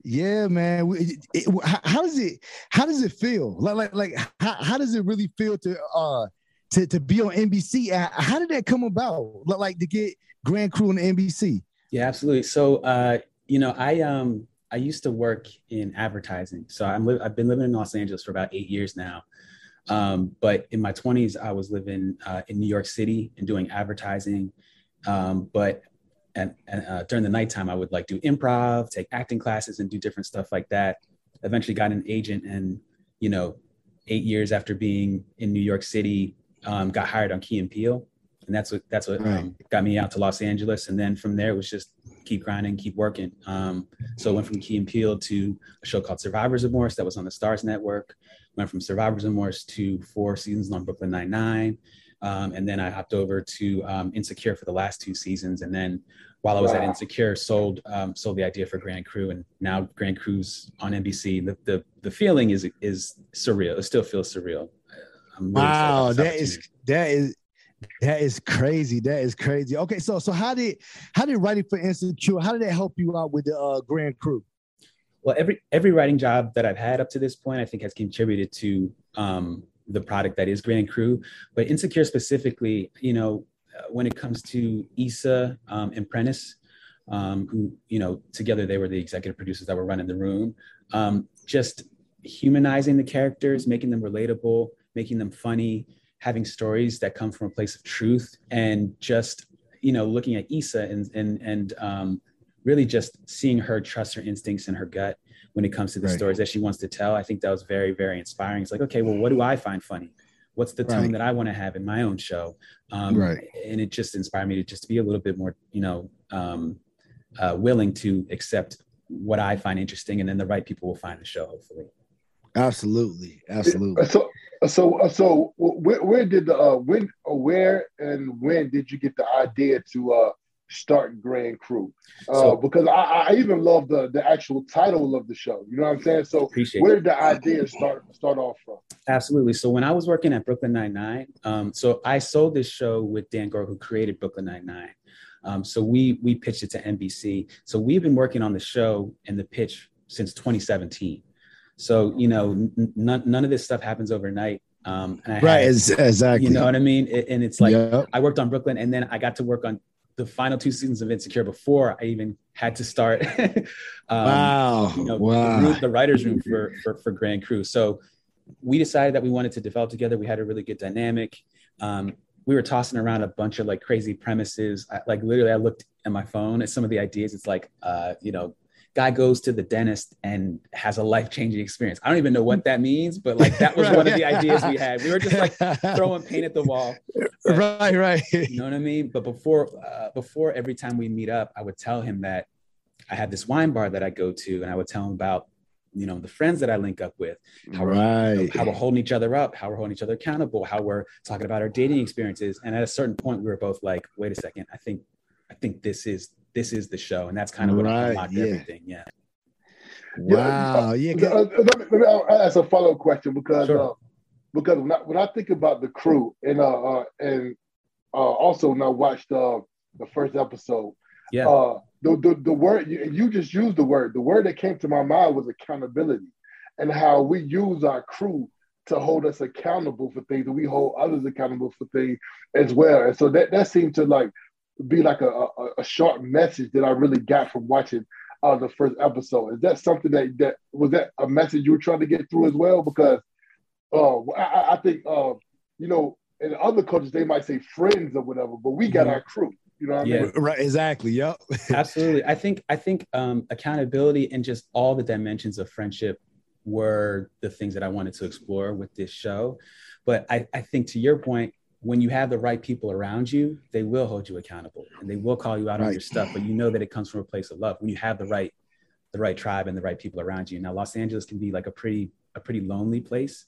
Yeah, man. It- it- how- does it how does it feel? Like like like how, how does it really feel to uh to to be on NBC? How did that come about? Like- Like to get Grand Crew on NBC? Yeah, absolutely. So, uh, you know, I um I used to work in advertising. So I'm li- I've been living in Los Angeles for about eight years now. Um, but in my 20s, I was living uh, in New York City and doing advertising. Um, but and, and uh, during the nighttime, I would like do improv, take acting classes, and do different stuff like that. Eventually, got an agent, and you know, eight years after being in New York City, um, got hired on Key and Peele, and that's what that's what um, got me out to Los Angeles. And then from there, it was just keep grinding, keep working. Um, so I went from Key and Peele to a show called Survivors of Remorse that was on the Starz Network. Went from Survivors of Remorse to four seasons on Brooklyn Nine Nine. Um, and then I hopped over to um, Insecure for the last two seasons. And then while I was at Insecure, sold um, sold the idea for Grand Crew, and now Grand Crew's on NBC. The the, the feeling is is surreal. It still feels surreal. I'm really Wow, that is that is that is crazy. That is crazy. Okay, so so how did how did writing for Insecure? How did that help you out with the uh, Grand Crew? well every every writing job that i've had up to this point i think has contributed to um, the product that is grand crew but insecure specifically you know uh, when it comes to issa um, and prentice um, who you know together they were the executive producers that were running the room um, just humanizing the characters making them relatable making them funny having stories that come from a place of truth and just you know looking at issa and and and um, really just seeing her trust her instincts and her gut when it comes to the Right. stories that she wants to tell. I think that was very, very inspiring. It's like, okay, well, what do I find funny? What's the tone Right. that I want to have in my own show? Um, Right. And it just inspired me to just be a little bit more, you know, um, uh, willing to accept what I find interesting, and then the right people will find the show, hopefully. Absolutely, absolutely. So, so, so, where, where did the uh, when, where, and when did you get the idea to uh, start Grand Crew? Uh, So- because I, I even love the the actual title of the show. You know what I'm saying? So, where did the idea start start off from? Absolutely. So when I was working at Brooklyn Nine Nine, um, so I sold this show with Dan Goor, who created Brooklyn Nine Nine. Um, so we we pitched it to NBC. So we've been working on the show and the pitch since 2017. So you know, n- none none of this stuff happens overnight. Um, and I Right, had- exactly. You know what I mean? It- and it's like Yep. I worked on Brooklyn, and then I got to work on the final two seasons of Insecure before I even had to start. um, Wow. you know, Wow. the, the writers' room for, for for Grand Crew. So we decided that we wanted to develop together. We had a really good dynamic. Um, we were tossing around a bunch of like crazy premises. I, like literally, I looked at my phone at some of the ideas. It's like, uh, you know, guy goes to the dentist and has a life changing experience. I don't even know what that means, but like that was one of the ideas we had. We were just like throwing paint at the wall. But- right, right. you know what I mean? But before uh, before every time we meet up, I would tell him that I had this wine bar that I go to, and I would tell him about you know the friends that I link up with, how we're, Right. how we're holding each other up, how we're holding each other accountable, how we're talking about our dating experiences. And at a certain point, we were both like, "Wait a second, I think I think this is this is the show," and that's kind of what Right, unlocked yeah. everything. Yeah. Wow. Yeah. Uh, uh, let me, let me ask a follow up question because Sure. uh, because when I, when I think about the crew and uh, uh and uh, also when I watched uh, the first episode, Yeah. uh, the, the the word you, you just used the word. The word that came to my mind was accountability, and how we use our crew to hold us accountable for things, and we hold others accountable for things as well. And so that that seemed to like be like a, a, a short message that I really got from watching uh, the first episode. Is that something that that was that a message you were trying to get through as well? Because uh, I, I- I think uh, you know in other cultures they might say friends or whatever, but we got Mhm. our crew. You know what I Yeah. mean? Right. Exactly. Yep. absolutely i think i think um, accountability and just all the dimensions of friendship were the things that i wanted to explore with this show but i, I think to your point when you have the right people around you they will hold you accountable and they will call you out on your stuff but you know that it comes from a place of love when you have the right the right tribe and the right people around you now los angeles can be like a pretty a pretty lonely place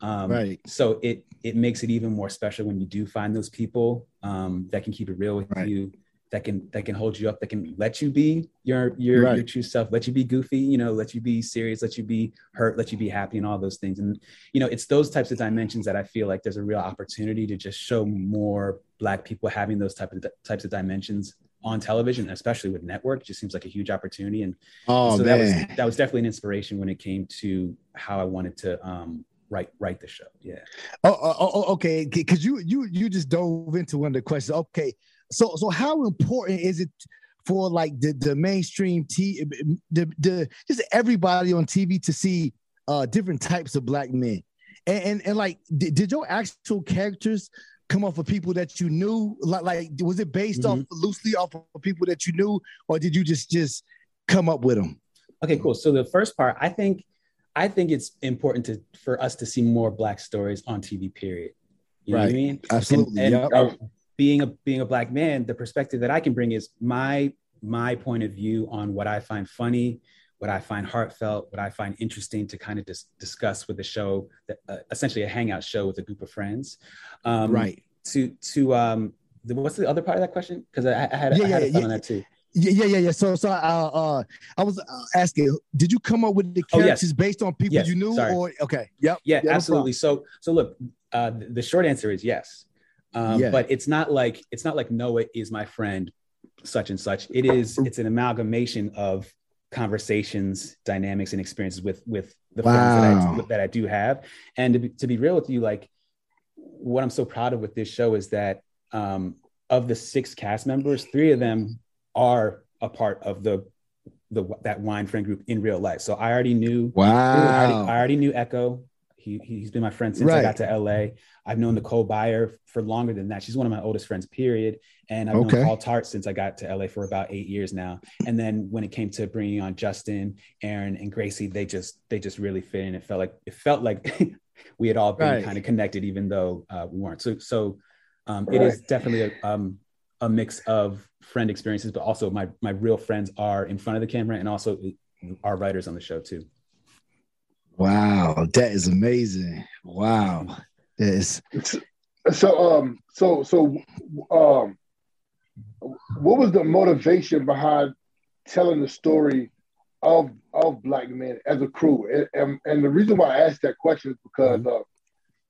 um, Right. so it it makes it even more special when you do find those people um, that can keep it real with Right. you that can that can hold you up that can let you be your your Right. your true self let you be goofy you know let you be serious let you be hurt let you be happy and all those things and you know it's those types of dimensions that i feel like there's a real opportunity to just show more black people having those type of types of dimensions on television especially with network it just seems like a huge opportunity and Oh so that was man. that was definitely an inspiration when it came to how i wanted to um write write the show yeah Oh, oh, oh, okay. Because you you you just dove into one of the questions. Okay, so so how important is it for like the the mainstream t the the just everybody on TV to see uh different types of black men, and and, and like did, did your actual characters come off of people that you knew? Like like was it based off loosely off of people that you knew, or did you just just come up with them? Okay, cool. So the first part, I think, I think it's important to for us to see more Black stories on TV. Period. You know what I Right. mean? Absolutely, And, and, yep. Being a being a black man, the perspective that I can bring is my my point of view on what I find funny, what I find heartfelt, what I find interesting to kind of dis- discuss with the show, that, uh, essentially a hangout show with a group of friends. Um, Right. To to um, the, what's the other part of that question? Because I, I had I Yeah, had yeah, a yeah. on that too. Yeah, yeah, yeah, yeah. So, so, uh, uh, I was uh, asking, did you come up with the Oh, yes. characters based on people Yes, you knew, sorry. or okay, yep, Yeah, no absolutely. So, so look, uh, the short answer is yes, um, Yeah. but it's not like it's not like Noah is my friend, such and such. It is it's an amalgamation of conversations, dynamics, and experiences with with the friends that I, that I do have. And to be, to be real with you, like what I'm so proud of with this show is that um, of the six cast members, three of them are a part of the the that wine friend group in real life. So I already knew. I already, Wow. I already knew Echo. He he's been my friend since I got to LA. I've known Nicole Byer for longer than that. She's one of my oldest friends, period. And I've Okay. known Carl Tart since I got to LA for about eight years now. And then when it came to bringing on Justin, Aaron, and Grasie, they just they just really fit in. It felt like it felt like we had all been Right. kind of connected, even though uh, we weren't. So so um, it is definitely a, um, a mix of friend experiences, but also my my real friends are in front of the camera and also our writers on the show too. Wow, that is amazing. Wow, that is So um so so um what was the motivation behind telling the story of of black men as a crew? And and, and the reason why I asked that question is because Mm-hmm. uh,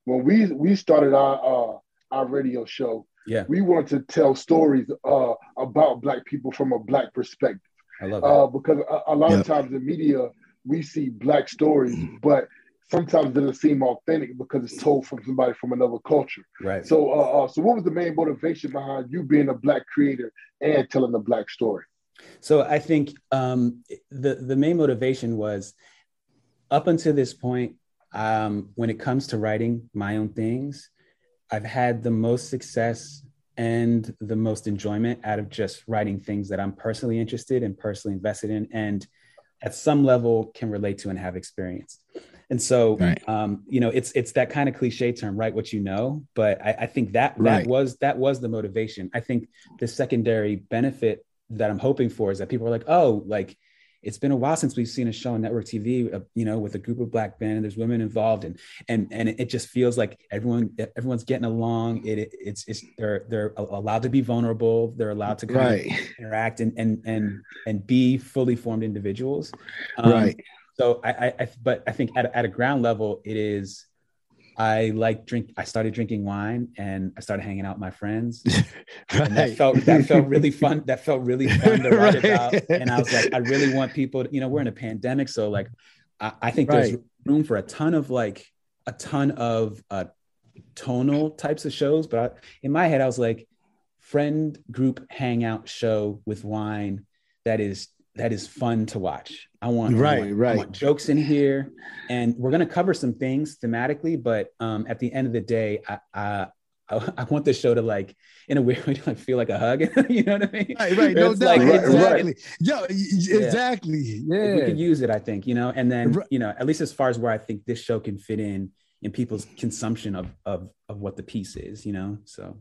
when we we started our uh, our radio show, Yeah, we wanted to tell stories uh, about black people from a black perspective. I love that. Uh, because a, a lot Yep. of times the media we see black stories, but sometimes it doesn't seem authentic because it's told from somebody from another culture. right. So, uh, uh, so what was the main motivation behind you being a black creator and telling a black story? So I think um, the the main motivation was up until this point, um, when it comes to writing my own things, I've had the most success and the most enjoyment out of just writing things that I'm personally interested and personally invested in. And at some level can relate to and have experienced. And so, Right. um, you know, it's it's that kind of cliche term, right? What you know, but I, I think that that Right. was that was the motivation. I think the secondary benefit that I'm hoping for is that people are like, oh, like it's been a while since we've seen a show on network TV, uh, you know, with a group of black men and there's women involved, and and and it just feels like everyone everyone's getting along. It, it it's it's they're they're allowed to be vulnerable. They're allowed to kind Right. of interact and and and and be fully formed individuals. Um, Right. So I, I, I but I think at, at a ground level, it is. I like drink. I started drinking wine, and I started hanging out with my friends. And that felt that felt really fun. That felt really fun to write Right. about. And I was like, I really want people. To, you know, we're in a pandemic, so like, I, I think there's room for a ton of like a ton of uh, tonal types of shows. But I, in my head, I was like, friend group hangout show with wine that is that is fun to watch. I want I Right, I right. want jokes in here, and we're gonna cover some things thematically. But um, at the end of the day, I, I I I want the show to like in a weird way to like feel like a hug. you know what I mean? Right, right, no doubt, like- like- exactly. Yo, exactly. Yeah, we could use it, I think, you know, and then, you know, at least as far as where I think this show can fit in in people's consumption of of of what the piece is, you know. So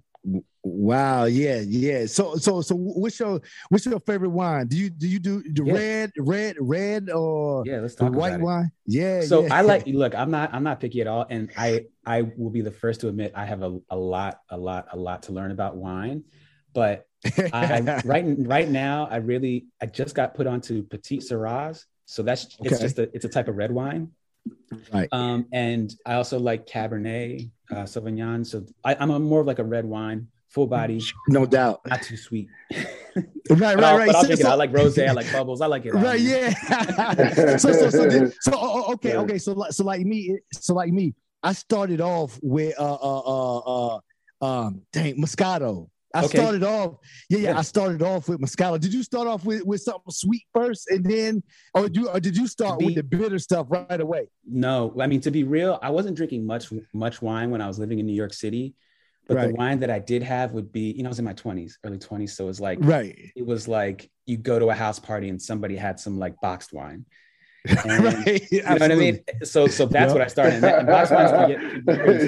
Wow, yeah, yeah. So, so, so, what's your what's your favorite wine? Do you do you do the Yeah. red, red, red, or yeah, let's the white wine? Yeah. So yeah. I like look, I'm not I'm not picky at all. And I I will be the first to admit I have a, a lot, a lot, a lot to learn about wine. But I, I right right now I really I just got put onto Petite Sirahs. So that's it's just a it's a type of red wine. Right. Um, and I also like Cabernet, uh, Sauvignon. So I, I'm a more of like a red wine, full body, no doubt. not too sweet. Right, right, I'll, right. So- I like rosé. I like bubbles. I like it. Right, yeah. so, so, so, then- so, oh, okay, okay. So, like, so like me, so like me, I started off with uh, uh, uh, uh um, dang, Moscato. I Okay. started off, yeah, yeah, Yeah. I started off with Moscato. Did you start off with, with something sweet first, and then, or do, or did you start To with the bitter stuff right away? No, I mean to be real, I wasn't drinking much much wine when I was living in New York City. But Right. the wine that I did have would be, you know, I was in my 20s, early 20s. So it was like Right, it was like you go to a house party and somebody had some like boxed wine. And, right. You know what I mean? So so that's Yeah. what I started. And, that- and box wines can get,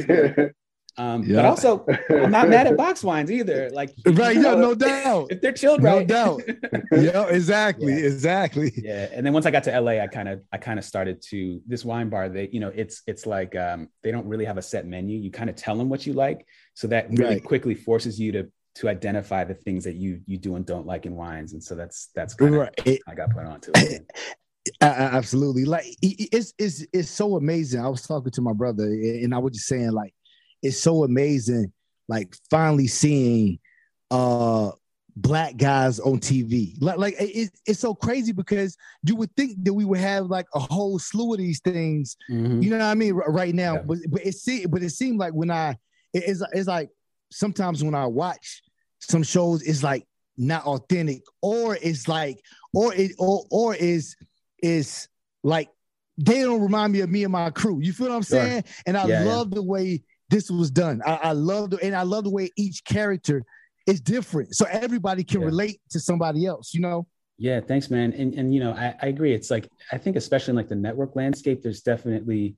pretty um, Yeah. but also I'm not mad at box wines either. Like Right, yeah, no doubt, if they're chilled no right. doubt. Yeah, exactly, Yeah. exactly. yeah and then once i got to la i kind of i kind of started to this wine bar they you know it's it's like um they don't really have a set menu you kind of tell them what you like so that really Right. quickly forces you to to identify the things that you you do and don't like in wines and so that's that's kind of Right. I got put onto it absolutely like it's it's it's so amazing i was talking to my brother and i was just saying like it's so amazing like finally seeing uh black guys on tv like like it, it's so crazy because you would think that we would have like a whole slew of these things Mhm. you know what i mean right now Yeah. but but it see but it seemed like when i it- it's it's like sometimes when i watch some shows it's like not authentic or it's like or it or or is is like they don't remind me of me and my crew you feel what i'm Sure. saying and i Yeah, yeah. love the way this was done i, I love the and i love the way each character is different so everybody can Yeah. relate to somebody else you know Yeah, thanks, man. And and you know, I, I agree. It's like I think especially in like the network landscape, there's definitely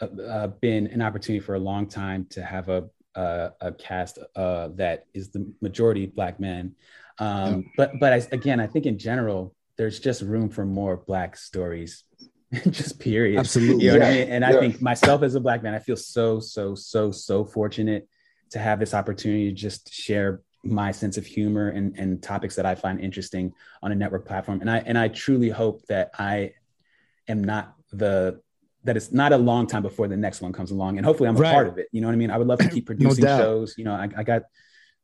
uh, uh, been an opportunity for a long time to have a a, a cast uh, that is the majority black men. Um, But but I, again, I think in general, there's just room for more black stories. just period. Absolutely. You know what I Yeah. mean? And I think myself as a black man, I feel so so so so fortunate to have this opportunity to just share my sense of humor and, and topics that I find interesting on a network platform. And I and I truly hope that I am not the that it's not a long time before the next one comes along. And hopefully I'm a Right. part of it. You know what I mean? I would love to keep producing doubt. shows. You know, I, I got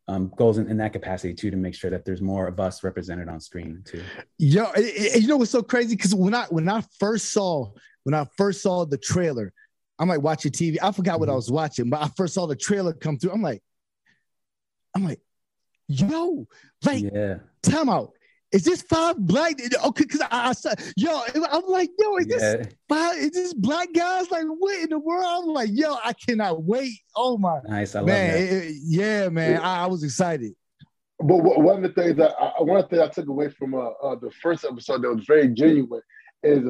um, goals in, in that capacity too to make sure that there's more of us represented on screen too. Yo, you know what's so crazy? Because when I when I first saw when I first saw the trailer, I'm like watching TV. I forgot what I was watching, but I first saw the trailer come through. I'm like, I'm like, yo, like Yeah. time out. Is this five black? Okay, because I, I saw yo, I'm like, yo, is this five? Is this black guys? Like, what in the world? I'm like, yo, I cannot wait. Oh my Nice. I love man, that. it- it- yeah, man, I, I was excited. But one of the things that I, one of the things I took away from uh, uh, the first episode that was very genuine is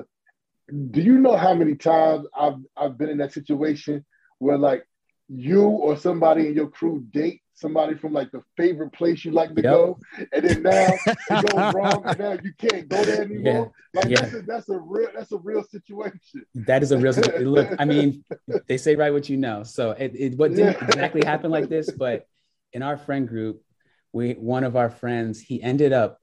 do you know how many times I've I've been in that situation where like you or somebody in your crew date somebody from like the favorite place you like to Yep. go, and then now it goes wrong, and now you can't go there anymore. Like Yeah. that's, a, that's a real that's a real situation. That is a real look. I mean, they say right what you know. So it, it what didn't Yeah. exactly happen like this, but in our friend group, we one of our friends he ended up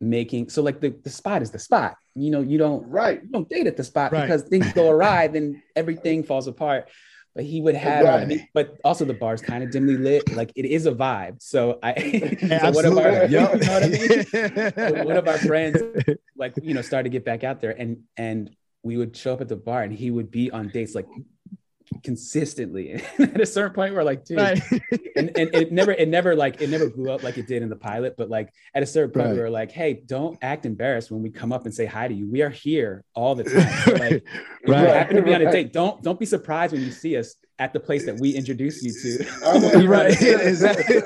making so like the, the spot is the spot. You know, you don't right you don't date at the spot Right. because things go awry, then everything falls apart. But he would have, but also the bar's kind of dimly lit. Like it is a vibe. So I, Yeah, so one of our, absolutely. you know what I mean? One of our friends like you know started to get back out there and and we would show up at the bar and he would be on dates like consistently and at a certain point we're like dude Right. and, and it never it never like it never blew up like it did in the pilot but like at a certain point we Right. were like hey don't act embarrassed when we come up and say hi to you we are here all the time So, like if Right. you happen to be on a date don't don't be surprised when you see us at the place that we introduced you to I know, right. right. Exactly.